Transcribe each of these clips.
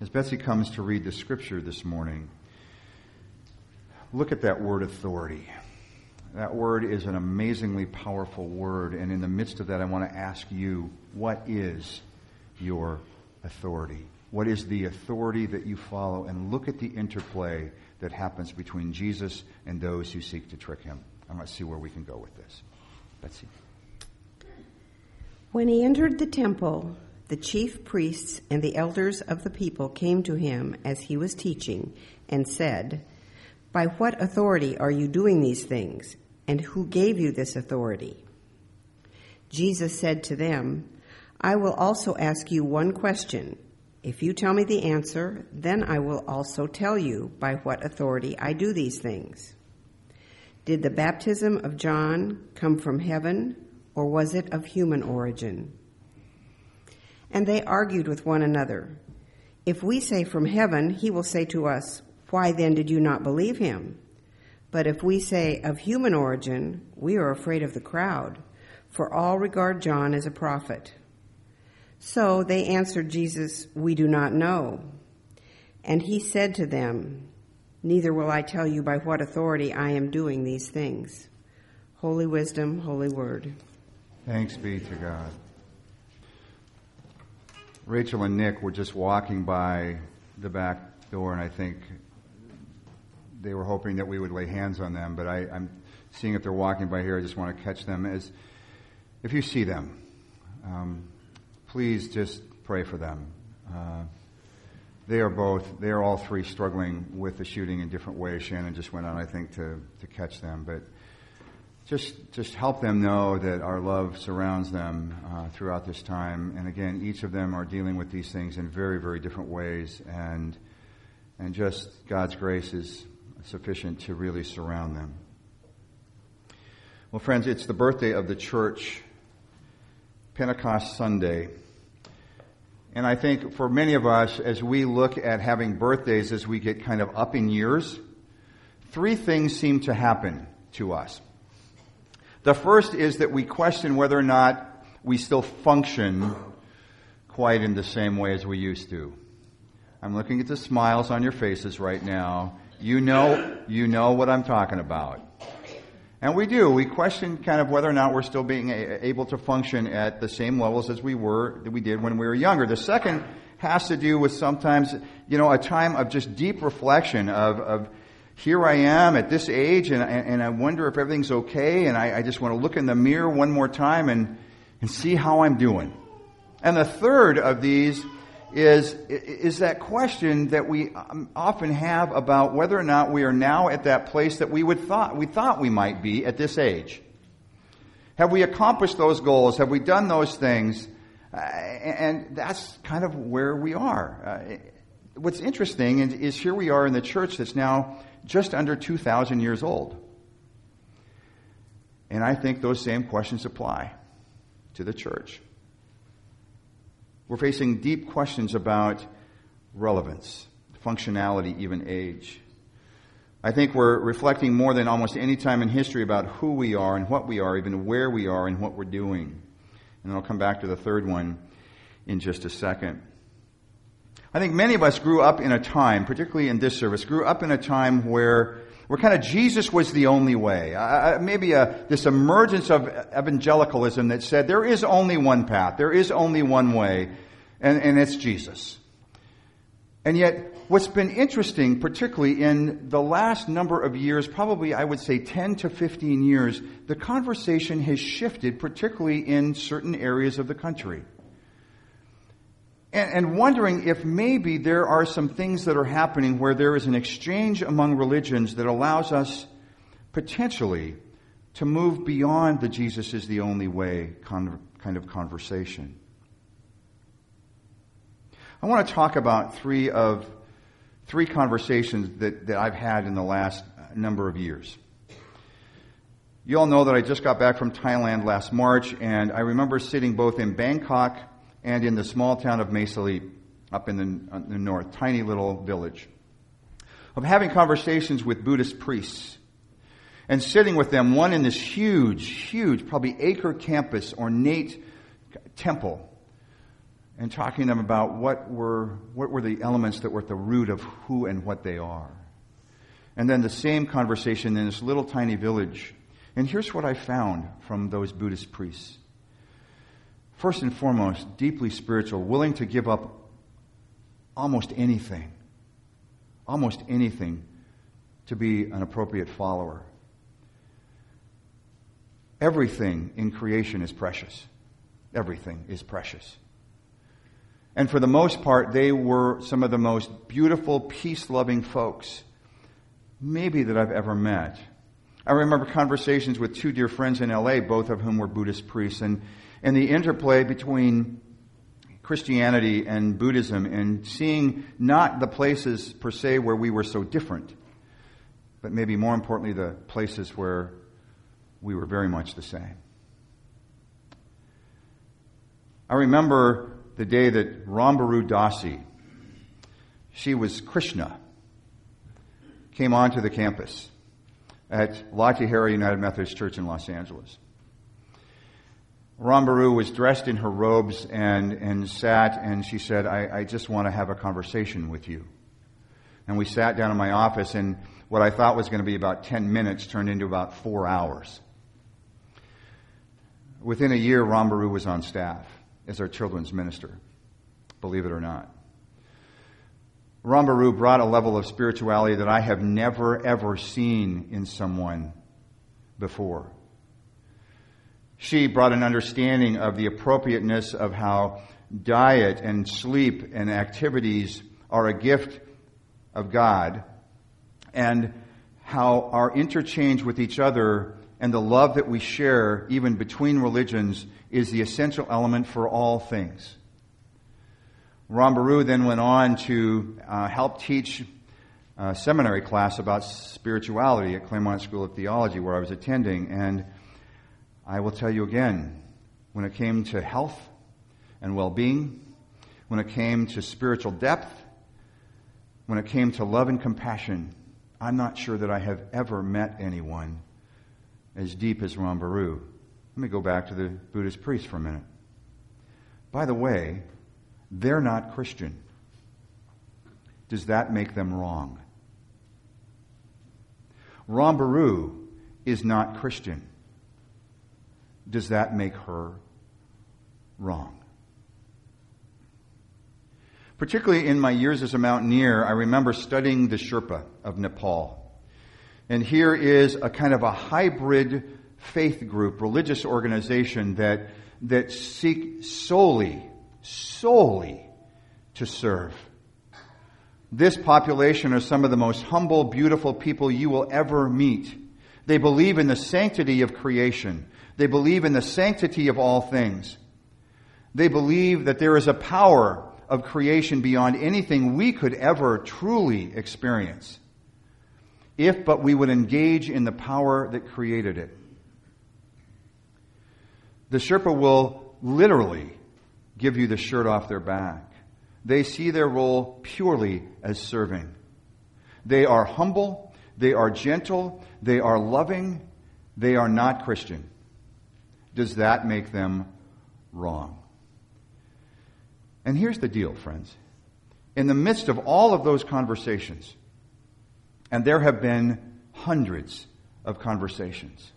As Betsy comes to read the scripture this morning, look at that word authority. That word is an amazingly powerful word, and in the midst of that, I want to ask you what is your authority? What is the authority that you follow? And look at the interplay that happens between Jesus and those who seek to trick him. Want to see where we can go with this. Betsy. When he entered the temple, the chief priests and the elders of the people came to him as he was teaching and said, By what authority are you doing these things? And who gave you this authority? Jesus said to them, I will also ask you one question. If you tell me the answer, then I will also tell you by what authority I do these things. Did the baptism of John come from heaven, or was it of human origin? And they argued with one another. If we say from heaven, he will say to us, Why then did you not believe him? But if we say of human origin, we are afraid of the crowd, for all regard John as a prophet. So they answered Jesus, We do not know. And he said to them, Neither will I tell you by what authority I am doing these things. Holy wisdom, holy word. Thanks be to God. Rachel and Nick were just walking by the back door, and I think they were hoping that we would lay hands on them, but I, am seeing if they're walking by here. I just want to catch them. As if you see them, um, please just pray for them. Uh, they are both, they are all three struggling with the shooting in different ways. Shannon just went on, I think, to, to catch them. But just, just help them know that our love surrounds them uh, throughout this time. And again, each of them are dealing with these things in very, very different ways. And, and just God's grace is sufficient to really surround them. Well, friends, it's the birthday of the church, Pentecost Sunday. And I think for many of us, as we look at having birthdays as we get kind of up in years, three things seem to happen to us. The first is that we question whether or not we still function quite in the same way as we used to. I'm looking at the smiles on your faces right now. You know, you know what I'm talking about. And we do. We question kind of whether or not we're still being able to function at the same levels as we were, that we did when we were younger. The second has to do with sometimes, you know, a time of just deep reflection of, of here I am at this age and, and I wonder if everything's okay and I, I just want to look in the mirror one more time and, and see how I'm doing. And the third of these is, is that question that we um, often have about whether or not we are now at that place that we would thought, we thought we might be at this age. Have we accomplished those goals? Have we done those things? Uh, and that's kind of where we are. Uh, what's interesting is here we are in the church that's now just under 2,000 years old. And I think those same questions apply to the church. We're facing deep questions about relevance, functionality, even age. I think we're reflecting more than almost any time in history about who we are and what we are, even where we are and what we're doing. And I'll come back to the third one in just a second. I think many of us grew up in a time, particularly in this service, grew up in a time where where kind of Jesus was the only way. Uh, maybe a, this emergence of evangelicalism that said there is only one path, there is only one way, and, and it's Jesus. And yet, what's been interesting, particularly in the last number of years, probably I would say 10 to 15 years, the conversation has shifted, particularly in certain areas of the country and, wondering if maybe there are some things that are happening where there is an exchange among religions that allows us potentially to move beyond the Jesus is the only way kind of conversation. I want to talk about three of three conversations that, that I've had in the last number of years. You all know that I just got back from Thailand last March, and I remember sitting both in Bangkok and in the small town of Mesalip up in the, in the north, tiny little village, of having conversations with Buddhist priests and sitting with them, one in this huge, huge, probably acre campus, ornate temple and talking to them about what were, what were the elements that were at the root of who and what they are. And then the same conversation in this little tiny village. And here's what I found from those Buddhist priests. First and foremost, deeply spiritual, willing to give up almost anything, almost anything to be an appropriate follower. Everything in creation is precious. Everything is precious. And for the most part, they were some of the most beautiful, peace loving folks, maybe that I've ever met. I remember conversations with two dear friends in LA, both of whom were Buddhist priests, and, and the interplay between Christianity and Buddhism and seeing not the places per se where we were so different, but maybe more importantly, the places where we were very much the same. I remember the day that Rambaru Dasi, she was Krishna, came onto the campus at Latihara United Methodist Church in Los Angeles. Rambaru was dressed in her robes and, and sat, and she said, I, I just want to have a conversation with you. And we sat down in my office, and what I thought was going to be about 10 minutes turned into about four hours. Within a year, Rambaru was on staff as our children's minister, believe it or not. Rambaru brought a level of spirituality that I have never, ever seen in someone before. She brought an understanding of the appropriateness of how diet and sleep and activities are a gift of God, and how our interchange with each other and the love that we share, even between religions, is the essential element for all things. Rambaru then went on to uh, help teach a seminary class about spirituality at Claremont School of Theology, where I was attending. And I will tell you again, when it came to health and well being, when it came to spiritual depth, when it came to love and compassion, I'm not sure that I have ever met anyone as deep as Rambaru. Let me go back to the Buddhist priest for a minute. By the way, they're not Christian. Does that make them wrong? Rambaru is not Christian. Does that make her wrong? Particularly in my years as a mountaineer, I remember studying the Sherpa of Nepal. And here is a kind of a hybrid faith group, religious organization that, that seek solely, solely to serve. This population are some of the most humble, beautiful people you will ever meet. They believe in the sanctity of creation. They believe in the sanctity of all things. They believe that there is a power of creation beyond anything we could ever truly experience if but we would engage in the power that created it. The Sherpa will literally give you the shirt off their back. They see their role purely as serving. They are humble, they are gentle, they are loving, they are not Christian. Does that make them wrong? And here's the deal, friends. In the midst of all of those conversations, and there have been hundreds of conversations.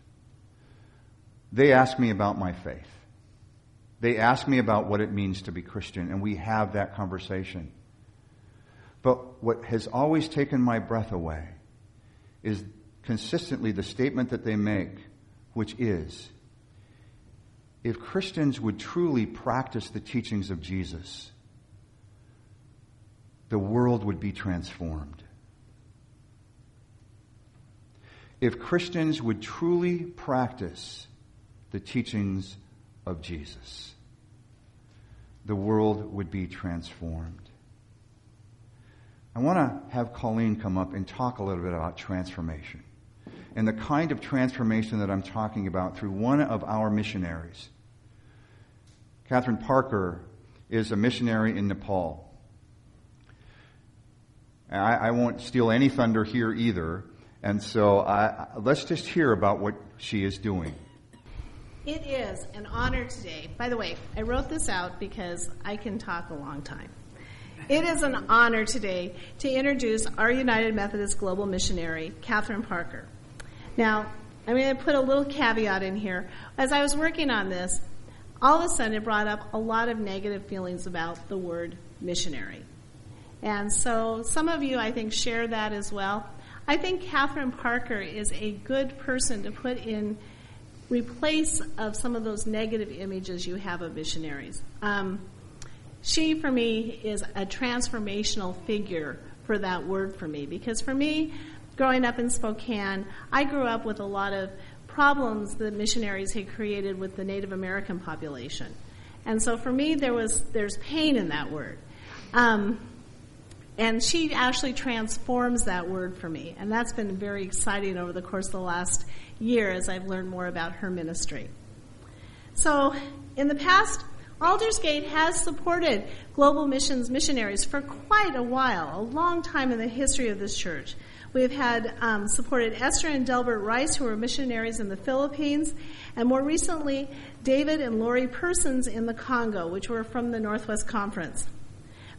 They ask me about my faith. They ask me about what it means to be Christian, and we have that conversation. But what has always taken my breath away is consistently the statement that they make, which is if Christians would truly practice the teachings of Jesus, the world would be transformed. if Christians would truly practice the teachings of Jesus, the world would be transformed. I want to have Colleen come up and talk a little bit about transformation and the kind of transformation that I'm talking about through one of our missionaries. Catherine Parker is a missionary in Nepal. I, I won't steal any thunder here either. And so I, let's just hear about what she is doing. It is an honor today. By the way, I wrote this out because I can talk a long time. It is an honor today to introduce our United Methodist Global Missionary, Catherine Parker. Now, I'm going to put a little caveat in here. As I was working on this, all of a sudden it brought up a lot of negative feelings about the word missionary. And so some of you, I think, share that as well. I think Catherine Parker is a good person to put in replace of some of those negative images you have of missionaries. Um, she, for me, is a transformational figure for that word for me because for me, growing up in Spokane, I grew up with a lot of problems that missionaries had created with the Native American population. And so for me, there was there's pain in that word. Um, and she actually transforms that word for me. And that's been very exciting over the course of the last year as I've learned more about her ministry. So, in the past, Aldersgate has supported global missions missionaries for quite a while, a long time in the history of this church. We've had um, supported Esther and Delbert Rice, who were missionaries in the Philippines, and more recently, David and Lori Persons in the Congo, which were from the Northwest Conference.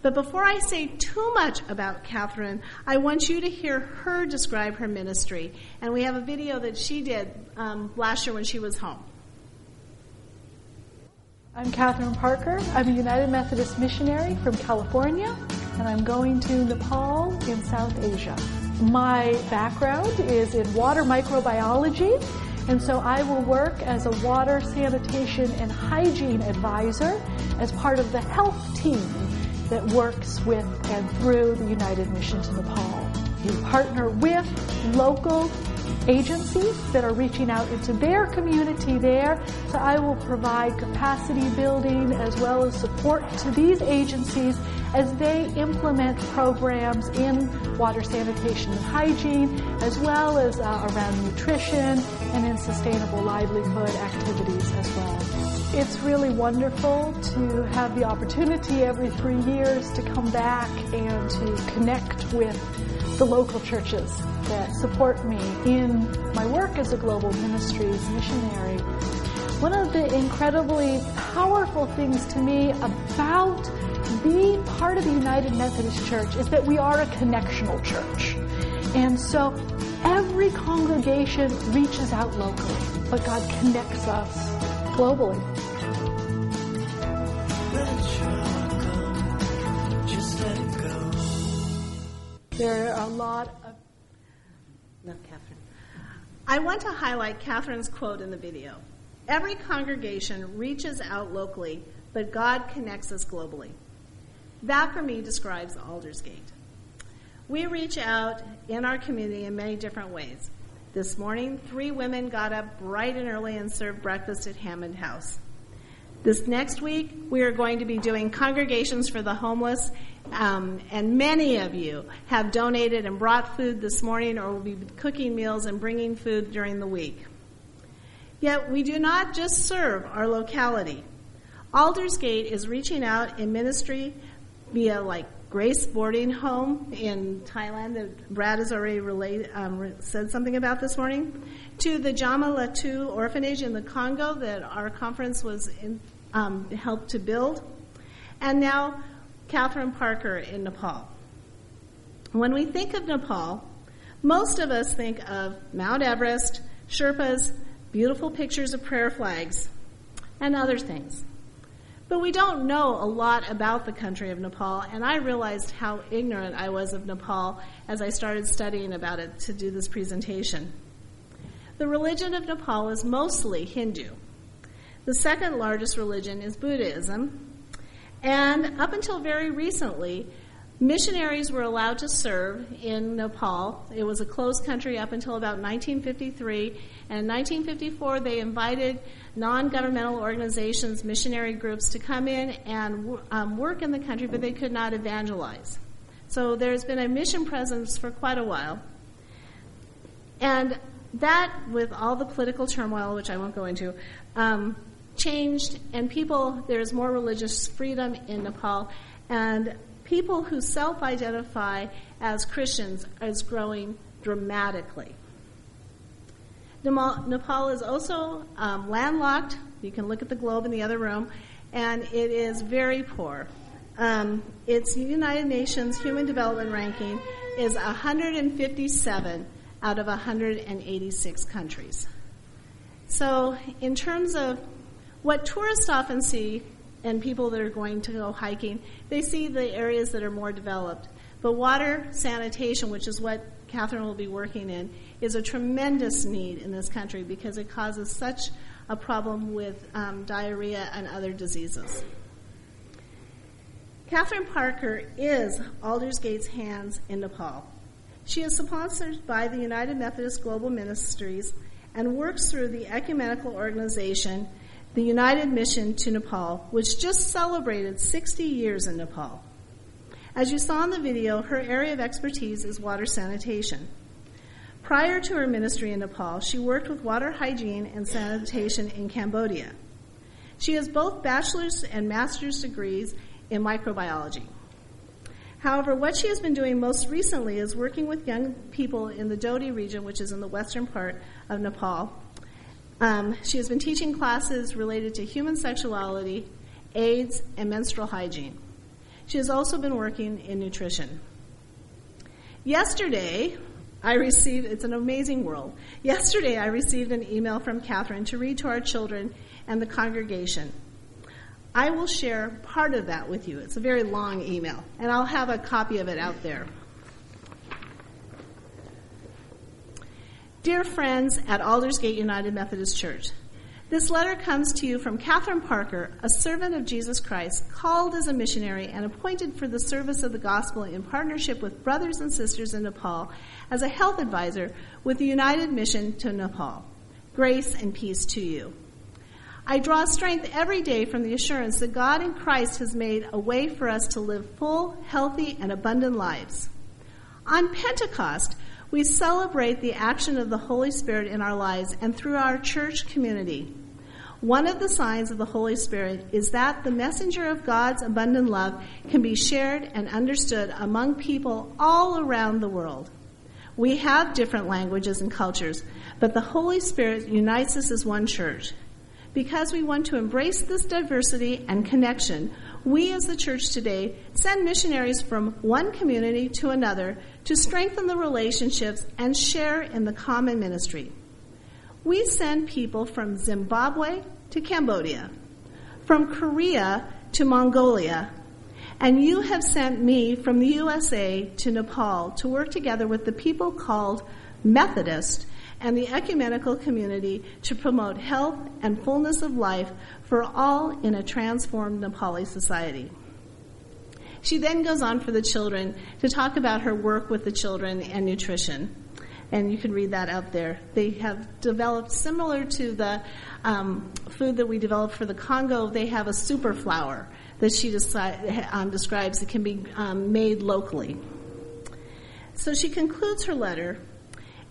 But before I say too much about Catherine, I want you to hear her describe her ministry. And we have a video that she did um, last year when she was home. I'm Catherine Parker. I'm a United Methodist missionary from California, and I'm going to Nepal in South Asia. My background is in water microbiology, and so I will work as a water sanitation and hygiene advisor as part of the health team that works with and through the United Mission to Nepal. We partner with local agencies that are reaching out into their community there. So I will provide capacity building as well as support to these agencies as they implement programs in water sanitation and hygiene, as well as uh, around nutrition and in sustainable livelihood activities as well. It's really wonderful to have the opportunity every three years to come back and to connect with the local churches that support me in my work as a global ministries missionary. One of the incredibly powerful things to me about being part of the United Methodist Church is that we are a connectional church. And so every congregation reaches out locally, but God connects us globally. There are a lot of. No, Catherine. I want to highlight Catherine's quote in the video. Every congregation reaches out locally, but God connects us globally. That for me describes Aldersgate. We reach out in our community in many different ways. This morning, three women got up bright and early and served breakfast at Hammond House. This next week, we are going to be doing congregations for the homeless, um, and many of you have donated and brought food this morning or will be cooking meals and bringing food during the week. Yet, we do not just serve our locality. Aldersgate is reaching out in ministry via like Grace Boarding Home in Thailand that Brad has already um, said something about this morning, to the Jama Latu Orphanage in the Congo that our conference was in, um, helped to build, and now Catherine Parker in Nepal. When we think of Nepal, most of us think of Mount Everest, Sherpas, beautiful pictures of prayer flags, and other things. But we don't know a lot about the country of Nepal, and I realized how ignorant I was of Nepal as I started studying about it to do this presentation. The religion of Nepal is mostly Hindu. The second largest religion is Buddhism, and up until very recently, missionaries were allowed to serve in Nepal. It was a closed country up until about 1953, and in 1954 they invited non governmental organizations, missionary groups to come in and um, work in the country, but they could not evangelize. So there's been a mission presence for quite a while. And that, with all the political turmoil, which I won't go into, um, changed, and people, there's more religious freedom in Nepal, and people who self identify as Christians is growing dramatically. Nepal is also um, landlocked. You can look at the globe in the other room, and it is very poor. Um, its United Nations Human Development Ranking is 157 out of 186 countries. So, in terms of what tourists often see and people that are going to go hiking, they see the areas that are more developed. But water sanitation, which is what Catherine will be working in, is a tremendous need in this country because it causes such a problem with um, diarrhea and other diseases. Catherine Parker is Aldersgate's hands in Nepal. She is sponsored by the United Methodist Global Ministries and works through the ecumenical organization, the United Mission to Nepal, which just celebrated 60 years in Nepal. As you saw in the video, her area of expertise is water sanitation. Prior to her ministry in Nepal, she worked with water hygiene and sanitation in Cambodia. She has both bachelor's and master's degrees in microbiology. However, what she has been doing most recently is working with young people in the Doti region, which is in the western part of Nepal. Um, she has been teaching classes related to human sexuality, AIDS, and menstrual hygiene. She has also been working in nutrition. Yesterday, I received, it's an amazing world. Yesterday, I received an email from Catherine to read to our children and the congregation. I will share part of that with you. It's a very long email, and I'll have a copy of it out there. Dear friends at Aldersgate United Methodist Church, this letter comes to you from Catherine Parker, a servant of Jesus Christ, called as a missionary and appointed for the service of the gospel in partnership with brothers and sisters in Nepal as a health advisor with the United Mission to Nepal. Grace and peace to you. I draw strength every day from the assurance that God in Christ has made a way for us to live full, healthy, and abundant lives. On Pentecost, we celebrate the action of the Holy Spirit in our lives and through our church community. One of the signs of the Holy Spirit is that the messenger of God's abundant love can be shared and understood among people all around the world. We have different languages and cultures, but the Holy Spirit unites us as one church. Because we want to embrace this diversity and connection, we as the church today send missionaries from one community to another to strengthen the relationships and share in the common ministry. We send people from Zimbabwe to Cambodia, from Korea to Mongolia, and you have sent me from the USA to Nepal to work together with the people called Methodist and the ecumenical community to promote health and fullness of life for all in a transformed Nepali society. She then goes on for the children to talk about her work with the children and nutrition. And you can read that out there. They have developed, similar to the um, food that we developed for the Congo, they have a super flour that she decide, um, describes that can be um, made locally. So she concludes her letter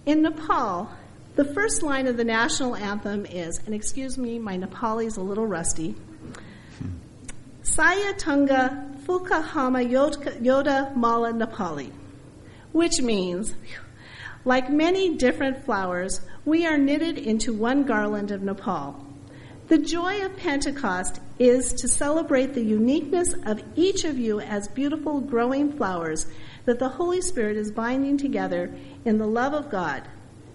in Nepal, the first line of the national anthem is, and excuse me, my Nepali is a little rusty. Saya Tunga Fukahama Yoda Mala Nepali, which means, like many different flowers, we are knitted into one garland of Nepal. The joy of Pentecost is to celebrate the uniqueness of each of you as beautiful growing flowers that the Holy Spirit is binding together in the love of God,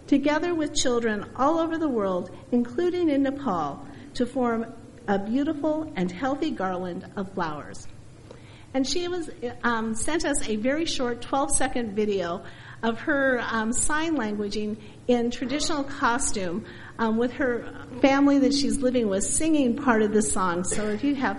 together with children all over the world, including in Nepal, to form a beautiful and healthy garland of flowers. And she was um, sent us a very short 12 second video of her um, sign languaging in traditional costume um, with her family that she's living with, singing part of the song. So if you have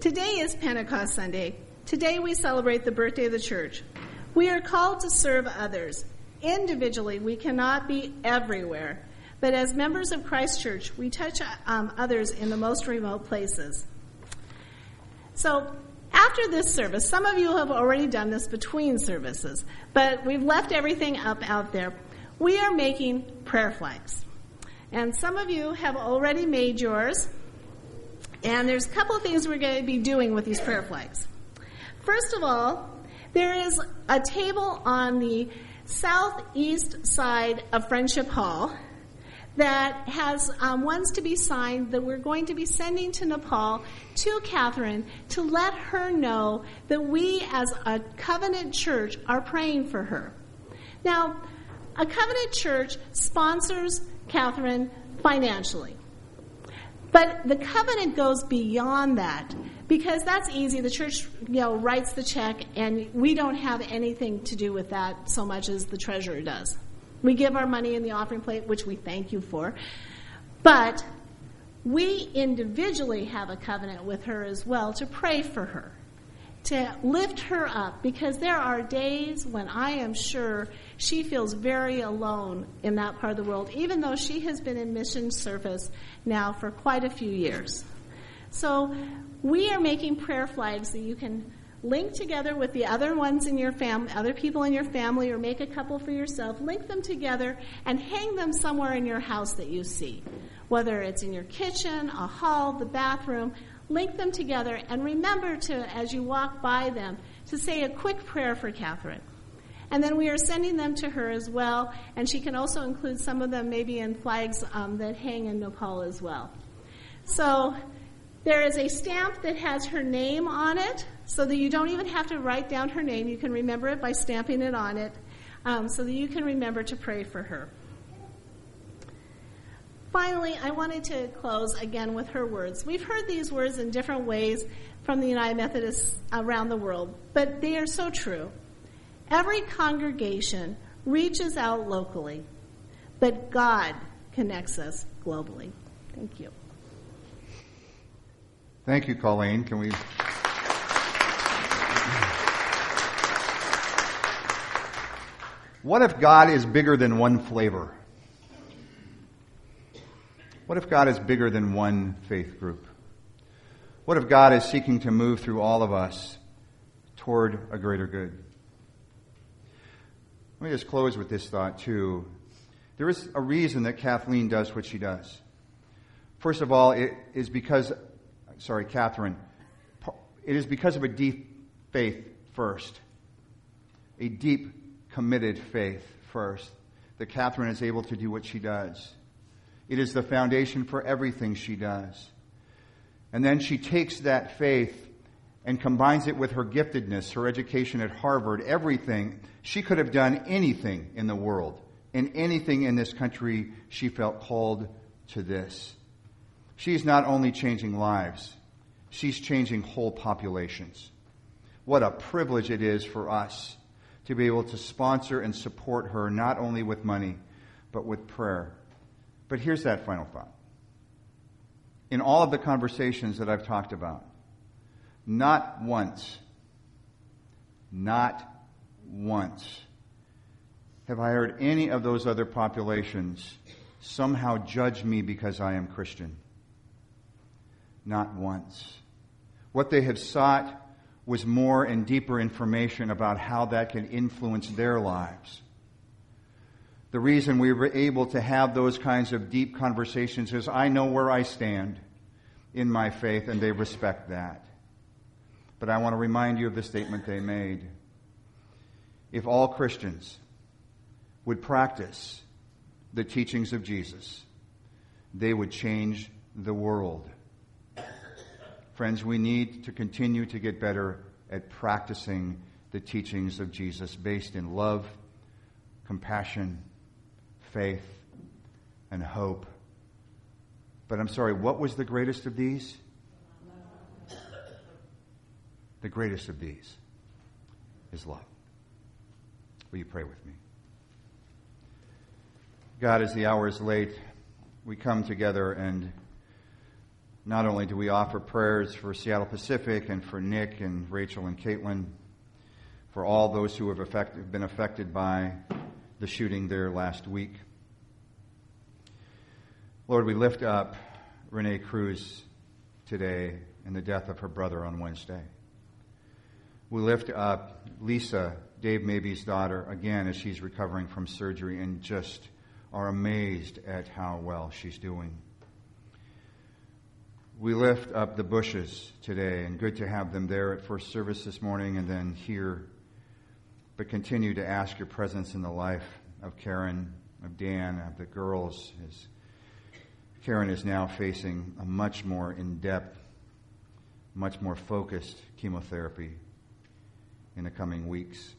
Today is Pentecost Sunday. Today we celebrate the birthday of the church. We are called to serve others. Individually, we cannot be everywhere, but as members of Christ Church, we touch um, others in the most remote places. So, after this service, some of you have already done this between services, but we've left everything up out there. We are making prayer flags. And some of you have already made yours. And there's a couple of things we're going to be doing with these prayer flags. First of all, there is a table on the southeast side of Friendship Hall that has um, ones to be signed that we're going to be sending to Nepal to Catherine to let her know that we as a covenant church are praying for her. Now, a covenant church sponsors Catherine financially. But the covenant goes beyond that because that's easy. The church, you know, writes the check and we don't have anything to do with that so much as the treasurer does. We give our money in the offering plate, which we thank you for. But we individually have a covenant with her as well to pray for her, to lift her up, because there are days when I am sure she feels very alone in that part of the world, even though she has been in mission service now for quite a few years. So we are making prayer flags that you can link together with the other ones in your family, other people in your family, or make a couple for yourself. Link them together and hang them somewhere in your house that you see. Whether it's in your kitchen, a hall, the bathroom, link them together and remember to, as you walk by them, to say a quick prayer for Catherine. And then we are sending them to her as well, and she can also include some of them maybe in flags um, that hang in Nepal as well. So there is a stamp that has her name on it so that you don't even have to write down her name. You can remember it by stamping it on it um, so that you can remember to pray for her. Finally, I wanted to close again with her words. We've heard these words in different ways from the United Methodists around the world, but they are so true. Every congregation reaches out locally, but God connects us globally. Thank you. Thank you, Colleen. Can we. What if God is bigger than one flavor? What if God is bigger than one faith group? What if God is seeking to move through all of us toward a greater good? Let me just close with this thought, too. There is a reason that Kathleen does what she does. First of all, it is because, sorry, Catherine, it is because of a deep faith first. A deep committed faith first that Catherine is able to do what she does. It is the foundation for everything she does. And then she takes that faith and combines it with her giftedness, her education at Harvard, everything. She could have done anything in the world. In anything in this country, she felt called to this. She's not only changing lives, she's changing whole populations. What a privilege it is for us to be able to sponsor and support her not only with money, but with prayer. But here's that final thought. In all of the conversations that I've talked about, not once, not once have I heard any of those other populations somehow judge me because I am Christian. Not once. What they have sought was more and deeper information about how that can influence their lives. The reason we were able to have those kinds of deep conversations is I know where I stand in my faith and they respect that. But I want to remind you of the statement they made. If all Christians would practice the teachings of Jesus, they would change the world. Friends, we need to continue to get better at practicing the teachings of Jesus based in love, compassion, faith, and hope. But I'm sorry, what was the greatest of these? The greatest of these is love. Will you pray with me? God, as the hour is late, we come together and not only do we offer prayers for Seattle Pacific and for Nick and Rachel and Caitlin, for all those who have affected, been affected by the shooting there last week. Lord, we lift up Renee Cruz today and the death of her brother on Wednesday. We lift up Lisa, Dave Maybe's daughter, again as she's recovering from surgery and just are amazed at how well she's doing. We lift up the Bushes today, and good to have them there at first service this morning and then here. But continue to ask your presence in the life of Karen, of Dan, of the girls. As Karen is now facing a much more in depth, much more focused chemotherapy in the coming weeks.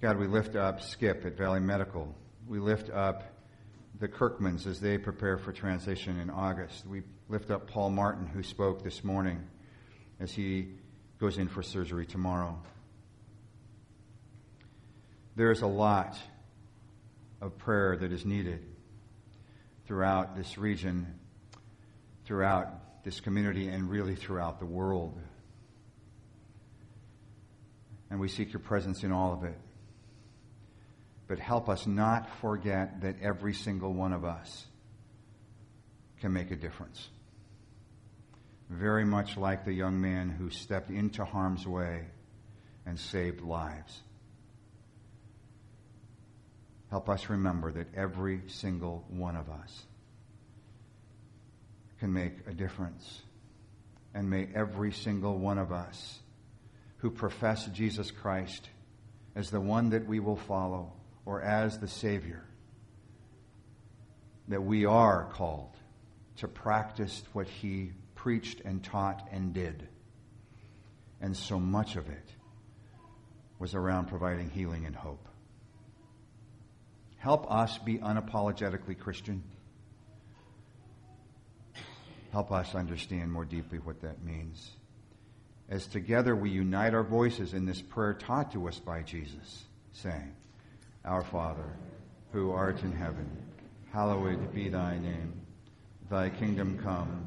God, we lift up Skip at Valley Medical. We lift up the Kirkmans as they prepare for transition in August. We lift up Paul Martin, who spoke this morning as he goes in for surgery tomorrow. There is a lot of prayer that is needed throughout this region, throughout this community, and really throughout the world. And we seek your presence in all of it but help us not forget that every single one of us can make a difference. Very much like the young man who stepped into harm's way and saved lives. Help us remember that every single one of us can make a difference. And may every single one of us who profess Jesus Christ as the one that we will follow or as the Savior, that we are called to practice what He preached and taught and did. And so much of it was around providing healing and hope. Help us be unapologetically Christian. Help us understand more deeply what that means. As together we unite our voices in this prayer taught to us by Jesus, saying, our Father, who art in heaven, hallowed be thy name. Thy kingdom come,